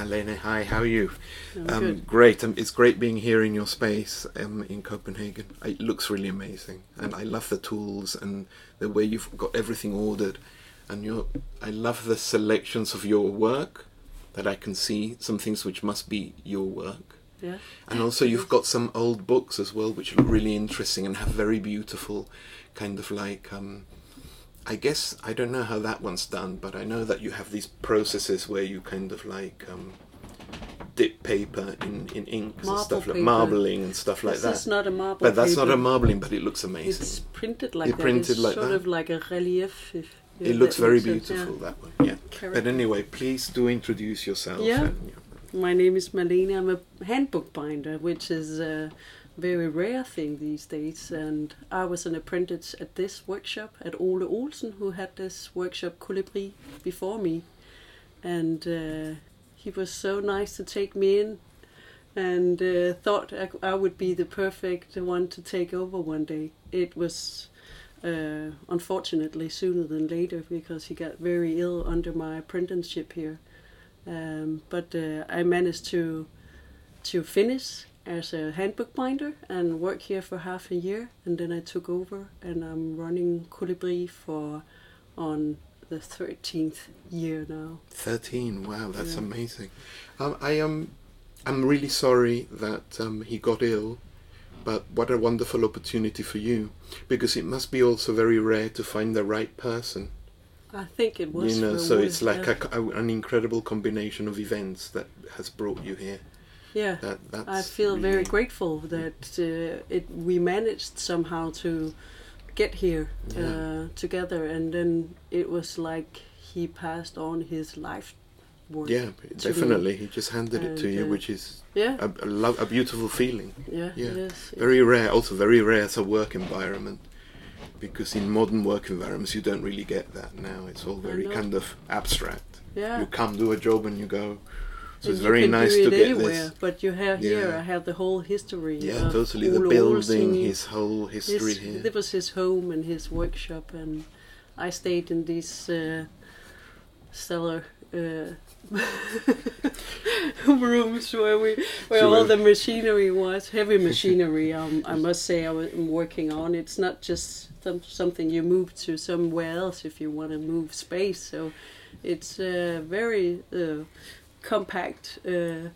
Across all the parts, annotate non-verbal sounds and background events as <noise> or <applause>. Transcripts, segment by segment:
Malene, hi, how are you? I'm Um, good. great. Um, it's great being here in your space um, in Copenhagen. It looks really amazing, and I love the tools and the way you've got everything ordered. And you I love the selections of your work that I can see some things which must be your work. Yeah. And also, you've got some old books as well, which look really interesting and have very beautiful, kind of like. Um, I guess I don't know how that one's done, but I know that you have these processes where you kind of like um, dip paper in, in inks and Marble stuff like marbling and stuff like this that. is not a marble. but that's not a marbling, but it looks amazing. It's printed like It's that. printed it's like sort that. of like a relief. If, if it looks very beautiful yeah. that one. Yeah. Character. But anyway, please do introduce yourself. Yeah. and, yeah. My name is Malene. I'm a handbook binder, which is a very rare thing these days. And I was an apprentice at this workshop at Ole Olsen, who had this workshop Colibri before me. And uh, he was so nice to take me in and uh, thought I, I would be the perfect one to take over one day. It was uh, unfortunately sooner than later because he got very ill under my apprenticeship here. Um, but uh, I managed to to finish as a handbook binder and work here for half a year, and then I took over, and I'm running Colibri for on the thirteenth year now. Thirteen. Wow, that's Yeah. amazing. Um, I am. I'm really sorry that um, he got ill, but what a wonderful opportunity for you, because it must be also very rare to find the right person. I think it was. you know, so it's like a a, an incredible combination of events that has brought you here. Yeah. That. I feel very grateful that uh, it we managed somehow to get here Yeah. uh, together, and then it was like he passed on his life work. Yeah, to me. definitely. He just handed it to And, you, uh, which is yeah, a, a, lo- a beautiful feeling. yeah, yeah. is. Very rare, also very rare as a work environment, because in modern work environments you don't really get that now. It's all very kind of abstract. yeah. You come do a job and you go. So it's very nice to get anywhere, this. But you have here, Yeah. I have the whole history. Yeah, of totally. The building, his whole history His- here. It was his home and his workshop, and I stayed in these uh, stellar uh, <laughs> rooms where we where all uh, the machinery was heavy <laughs> machinery. Um, I must say I was working on. It's not just some, something you move to somewhere else if you want to move space. So it's a very uh, compact uh,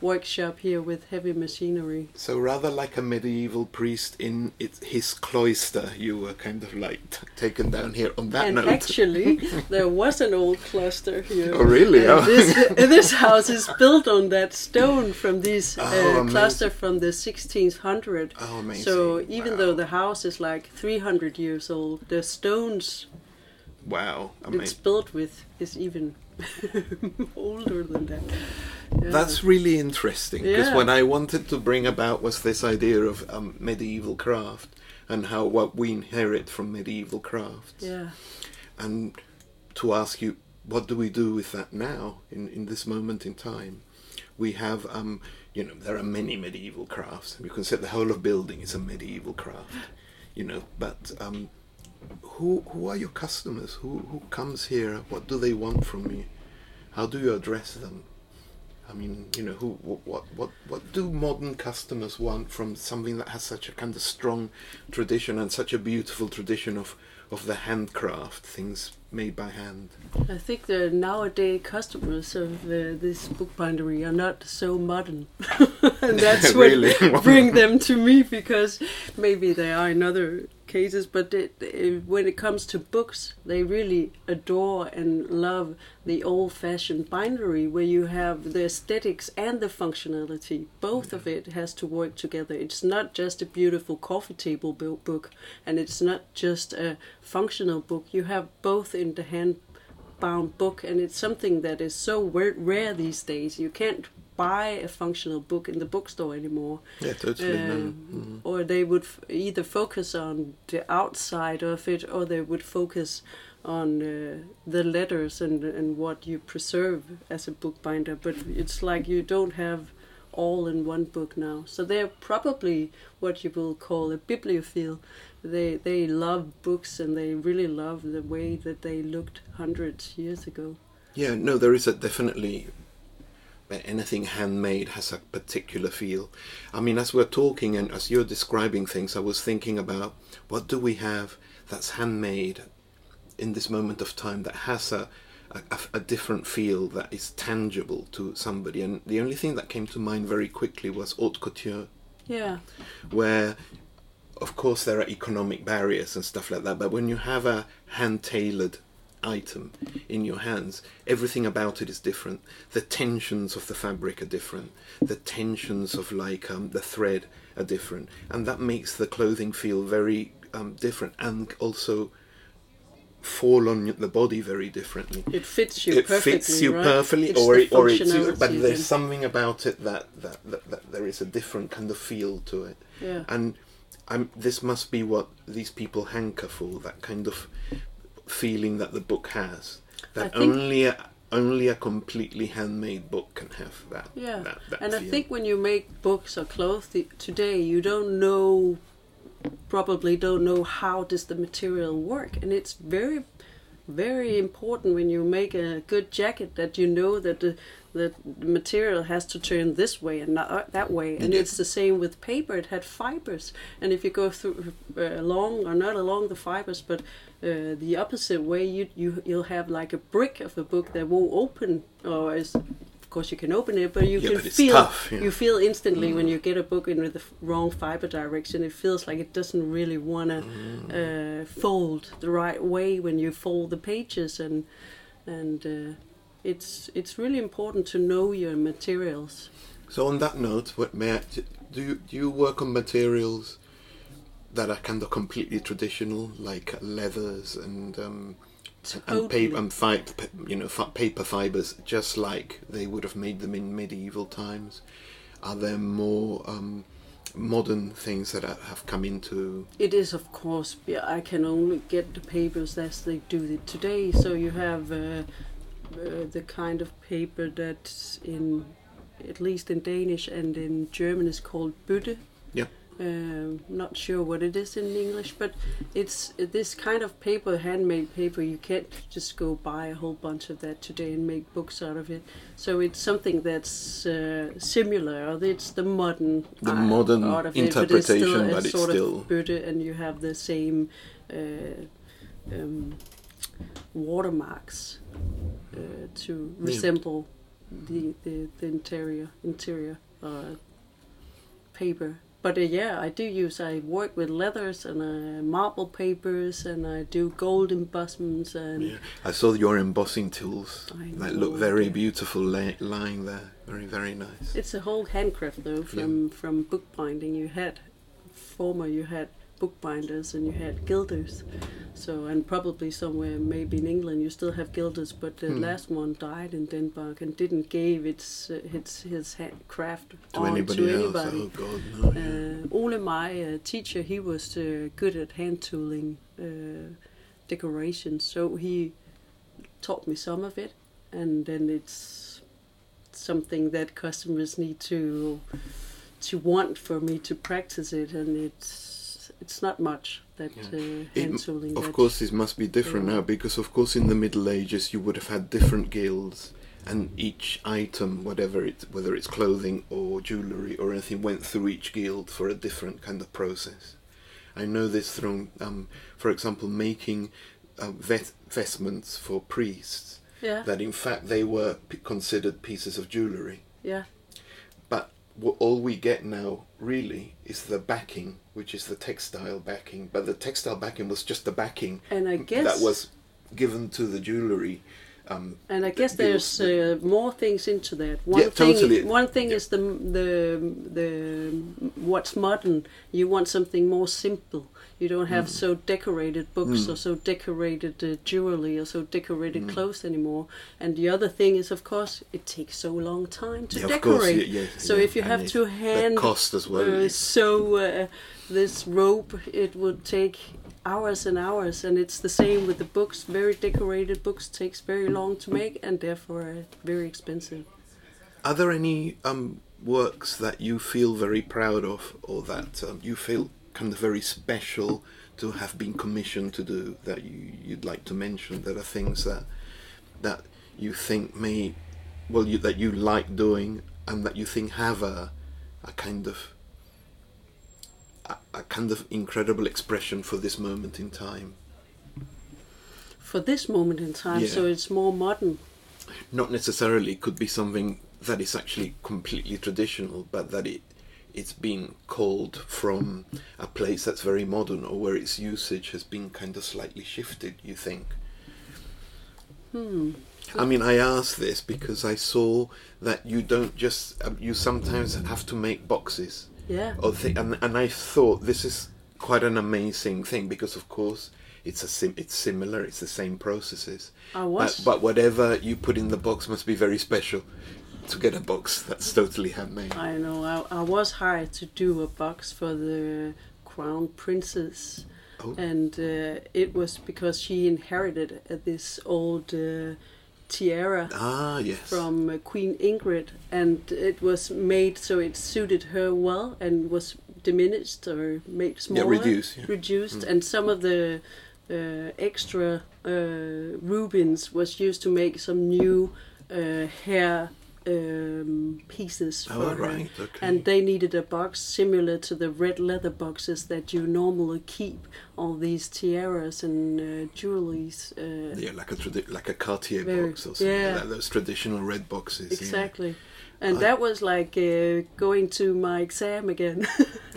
workshop here with heavy machinery. So rather like a medieval priest in its, his cloister, you were kind of like taken down here on that and note. actually, <laughs> there was an old cluster here. Oh, really? Oh. this, <laughs> this house is built on that stone from this Oh, uh, amazing. cluster from the 1600. oh, amazing! So even wow. though the house is like 300 years old, the stones wow, it's built with is even <laughs> older than that. Yeah. That's really interesting because Yeah. what I wanted to bring about was this idea of um, medieval craft and how what we inherit from medieval crafts, yeah. and to ask you, what do we do with that now in in this moment in time? We have, um, you know, there are many medieval crafts. You can say the whole of building is a medieval craft, you know, but. Um, who who are your customers? Who who comes here? What do they want from you? How do you address them? I mean, you know, who what what what, what do modern customers want from something that has such a kind of strong tradition and such a beautiful tradition of of the handcraft, things made by hand? I think the nowadays customers of uh, this bookbindery are not so modern, <laughs> and that's <laughs> Really? what <laughs> bring them to me because maybe they are in other cases, but it, it, when it comes to books, they really adore and love the old-fashioned bindery where you have the aesthetics and the functionality. Both of it has to work together. It's not just a beautiful coffee table book, and it's not just a functional book. You have both in the hand bound book and it's something that is so rare these days you can't buy a functional book in the bookstore anymore Yeah, totally. no. Um, Mhm. or they would f- either focus on the outside of it or they would focus on uh, the letters and and what you preserve as a bookbinder but it's like you don't have all in one book now so they're probably what you will call a bibliophile they they love books and they really love the way that they looked hundreds years ago Yeah, no, there is a definitely anything handmade has a particular feel. I mean, as we're talking and as you're describing things, I was thinking about what do we have that's handmade in this moment of time that has a, a, a different feel that is tangible to somebody. And the only thing that came to mind very quickly was haute couture, Yeah. where, of course, there are economic barriers and stuff like that. But when you have a hand tailored item in your hands, everything about it is different. The tensions of the fabric are different. The tensions of like um, the thread are different, and that makes the clothing feel very um, different and also fall on the body very differently. It fits you it perfectly. fits you right? perfectly, It's or it, or it's but there's then. something about it that, that, that, that there is a different kind of feel to it Yeah. and I'm, this must be what these people hanker for that kind of feeling that the book has. That only a, only a completely handmade book can have that Yeah, that, that and I think when you make books or clothes today, you don't know, probably don't know how does the material work, and it's very, very important when you make a good jacket that you know that the the material has to turn this way and not uh, that way, and it's the same with paper. It had fibers, and if you go through uh, along or not along the fibers, but uh, the opposite way, you you you'll have like a brick of a book that won't open, or is of course you can open it, but you Yeah, can but feel tough, yeah. you feel instantly when you get a book in with the wrong fiber direction. It feels like it doesn't really want to Mm. uh, fold the right way when you fold the pages, and and uh, it's it's really important to know your materials. so on that note what may I, do you do you work on materials that are kind of completely traditional like leathers and um, and Totally. paper and fi- you know paper fibers just like they would have made them in medieval times are there more um, modern things that have come into It is, of course. Yeah, I can only get the papers as they do it today. So you have uh, uh, the kind of paper that's in, at least in Danish and in German, is called bøtte. Yeah. Um, not sure what it is in English, but it's this kind of paper, handmade paper. You can't just go buy a whole bunch of that today and make books out of it. So it's something that's uh, similar. or It's the modern, The uh, modern art of it, but it's still interpretation, but it's sort still- of bøtte, and you have the same uh, um, watermarks uh, to resemble the, the the interior interior uh, paper. But uh, yeah, I do use. I work with leathers and uh, marble papers, and I do gold embossments and yeah. I saw your embossing tools I that know, look very yeah. beautiful la- lying there very very nice It's a whole handcraft though from from bookbinding. You had former you had bookbinders and you had gilders. So and probably somewhere maybe in England you still have gilders, but the Hmm. last one died in Denmark and didn't give its uh, its his craft to on anybody to else anybody. oh god no. Uh, Ole, my uh, teacher, he was uh, good at hand tooling uh, decorations, so he taught me some of it, and then it's something that customers need to to want for me to practice it, and it's it's not much that Yeah. uh, It hand tooling. Of that- course, this must be different Yeah. now because, of course, in the Middle Ages you would have had different guilds, and each item, whatever it, whether it's clothing or jewelry or anything, went through each guild for a different kind of process. I know this from, um, for example, making uh, vet- vestments for priests. yeah, That in fact they were p- considered pieces of jewelry, yeah, but what all we get now really is the backing, which is the textile backing. But the textile backing was just the backing and I guess that was given to the jewelry. Um, And I guess there's uh, more things into that. One Yeah, thing, totally. one thing Yeah. is the the the what's modern. You want something more simple. You don't have Mm. so decorated books or so decorated uh, jewelry or so decorated Mm. clothes anymore. And the other thing is, of course, it takes so long time to yeah, decorate. yeah, yeah, so if you and have to hand cost as well. uh, so uh, this rope it would take hours and hours and it's the same with the books very decorated books takes very long to make and therefore uh, very expensive Are there any um, works that you feel very proud of, or that um, you feel kind of very special to have been commissioned to do that you, you'd like to mention? That are things that that you think may well you, that you like doing and that you think have a a kind of a, a kind of incredible expression for this moment in time. For this moment in time, Yeah. so it's more modern. Not necessarily could be something that is actually completely traditional, but that it it's been called from a place that's very modern or where its usage has been kind of slightly shifted, you think? Hmm. I mean, I ask this because I saw that you don't just um, you sometimes have to make boxes Yeah. or thi- and and I thought this is quite an amazing thing because of course it's a sim- it's similar it's the same processes I was. but, but whatever you put in the box must be very special to get a box that's totally handmade I know. I, I was hired to do a box for the crown princess, oh and uh, it was because she inherited uh, this old uh, tiara ah yes from uh, Queen Ingrid, and it was made so it suited her well and was diminished or made yeah smaller, reduce yeah. reduced, Mm. and some of the uh, extra uh, rubins was used to make some new uh, hair um, pieces for oh right okay. And they needed a box similar to the red leather boxes that you normally keep all these tiaras and uh, jewelries. Uh, yeah like a tradi- like a Cartier Very- box or something yeah. like those traditional red boxes yeah. Exactly. And I- that was like uh, going to my exam again,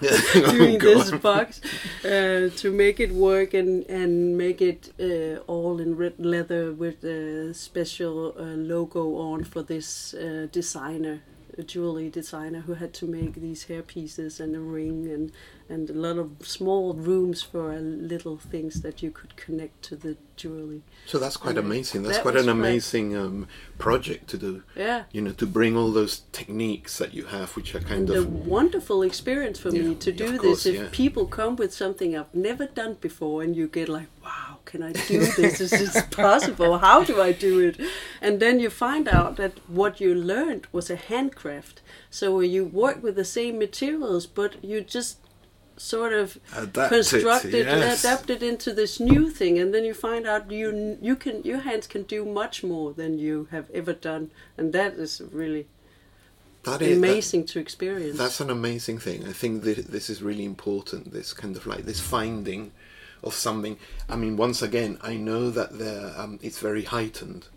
doing <laughs> <laughs> Oh, this box uh, to make it work and, and make it uh, all in red leather with a special uh, logo on for this uh, designer, a jewelry designer who had to make these hair pieces and a ring and, and a lot of small rooms for little things that you could connect to the jewelry. So that's quite And amazing. That's that quite an amazing um, project to do. Yeah. You know, to bring all those techniques that you have, which are kind and a of wonderful experience for Yeah, me to do course, this. If yeah. people come with something I've never done before, and you get like, "Wow, can I do this? Is this <laughs> possible? How do I do it?" And then you find out that what you learned was a handcraft. So you work with the same materials, but you just sort of adapted. constructed yes. adapted into this new thing and then you find out you you can your hands can do much more than you have ever done and that is really That is- that- amazing to experience That's an amazing thing. I think that this is really important. This kind of like this finding of something. I mean, once again, I know that there um, it's very heightened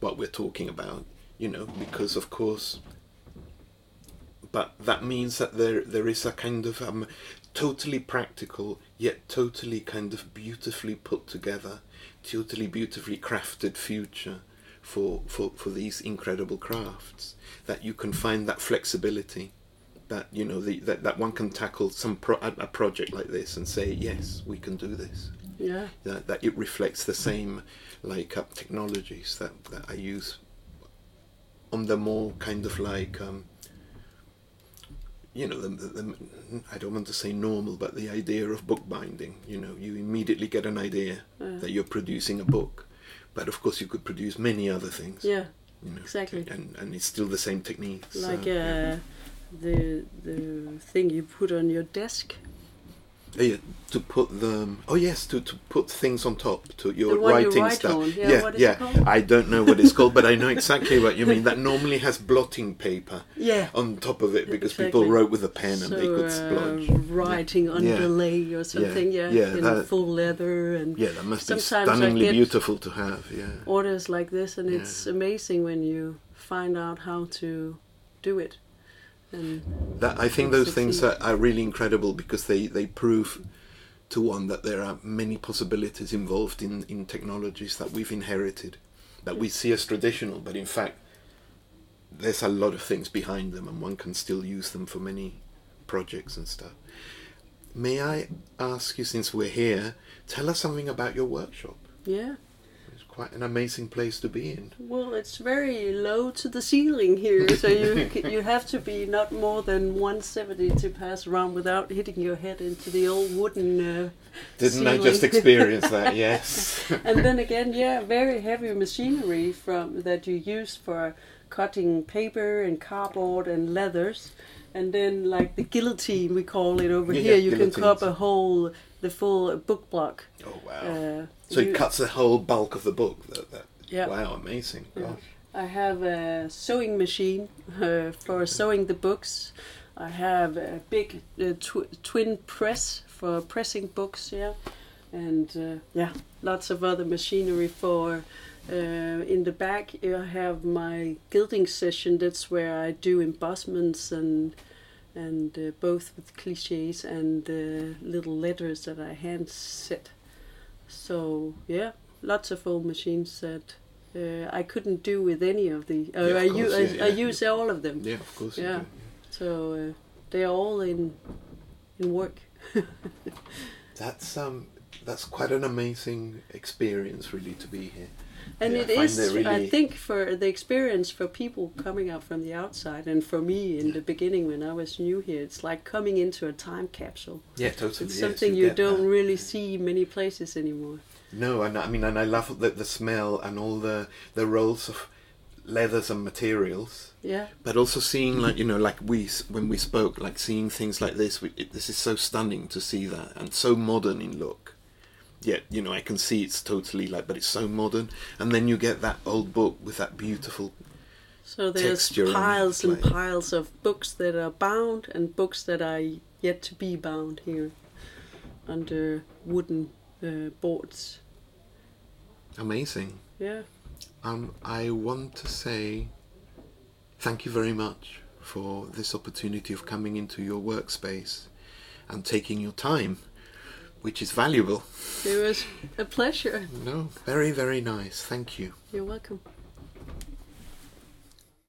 what we're talking about. You know, because of course, but that means that there there is a kind of um, totally practical yet totally kind of beautifully put together, totally beautifully crafted future for for for these incredible crafts. That you can find that flexibility that you know the, that that one can tackle some pro- a, project like this and say yes we can do this yeah that, that it reflects the same like uh, technologies that, that I use on the more kind of like um, you know the, the, I don't want to say normal but the idea of bookbinding you know you immediately get an idea Yeah. that you're producing a book but of course you could produce many other things yeah you know exactly. and and it's still the same techniques so, like yeah. uh, the the thing you put on your desk yeah, to put them. Oh yes, to, to put things on top to your you writing write stuff. on, yeah, yeah, what is it yeah. I don't know what it's called, but I know <laughs> exactly what you mean. That normally has blotting paper yeah on top of it because Exactly. people wrote with a pen and they could uh, splodge. writing Yeah. underlay or something yeah, Yeah, in that- full leather and Yeah, that must be stunningly beautiful to have. Yeah. orders like this and it's amazing when you find out how to do it That I think those things are, are really incredible because they, they prove to one that there are many possibilities involved in, in technologies that we've inherited that we see as traditional, but in fact there's a lot of things behind them and one can still use them for many projects and stuff. May I ask you, since we're here, tell us something about your workshop? yeah quite an amazing place to be in. Well, it's very low to the ceiling here, so you <laughs> you have to be not more than 170 to pass around without hitting your head into the old wooden. Uh, Didn't I just experience that? <laughs> Yes. and then again, yeah, very heavy machinery from that you use for cutting paper and cardboard and leathers. And then, like the guillotine, we call it over Yeah, here, yeah, you can cut a whole, the full book block. oh wow. Uh, So you- it cuts the whole bulk of the book. That, that, Yeah. Wow, amazing. Yeah. I have a sewing machine uh, for sewing the books. I have a big uh, tw- twin press for pressing books, yeah, and uh, yeah, lots of other machinery for. Uh, in the back, I have my gilding session. That's where I do embossments and and uh, both with cliches and uh, little letters that I hand set. So yeah, lots of old machines that uh, I couldn't do with any of the. Uh, Yeah, of I, course, u- I, yeah, I yeah. use all of them. Yeah, of course. Yeah. So uh, they are all in in work. <laughs> That's um, that's quite an amazing experience, really, to be here. And Yeah, it I is, really- I think, for the experience for people coming out from the outside, and for me in the beginning when I was new here, it's like coming into a time capsule. Yeah, totally. It's yes, something you, get don't that. really see many places anymore. No, and I mean, and I love the, the smell and all the the rolls of leathers and materials. Yeah, But also seeing, like you know, like we when we spoke, like seeing things like this. We, it, this is so stunning to see that, and so modern in look. Yet, you know, I can see it's totally like, but it's so modern. And then you get that old book with that beautiful. so there's and piles and play. piles of books that are bound and books that are yet to be bound here under wooden uh, boards. Amazing. Yeah, Um, I want to say thank you very much for this opportunity of coming into your workspace and taking your time, which is valuable. it was a pleasure. No, very, very nice. Thank you. You're welcome.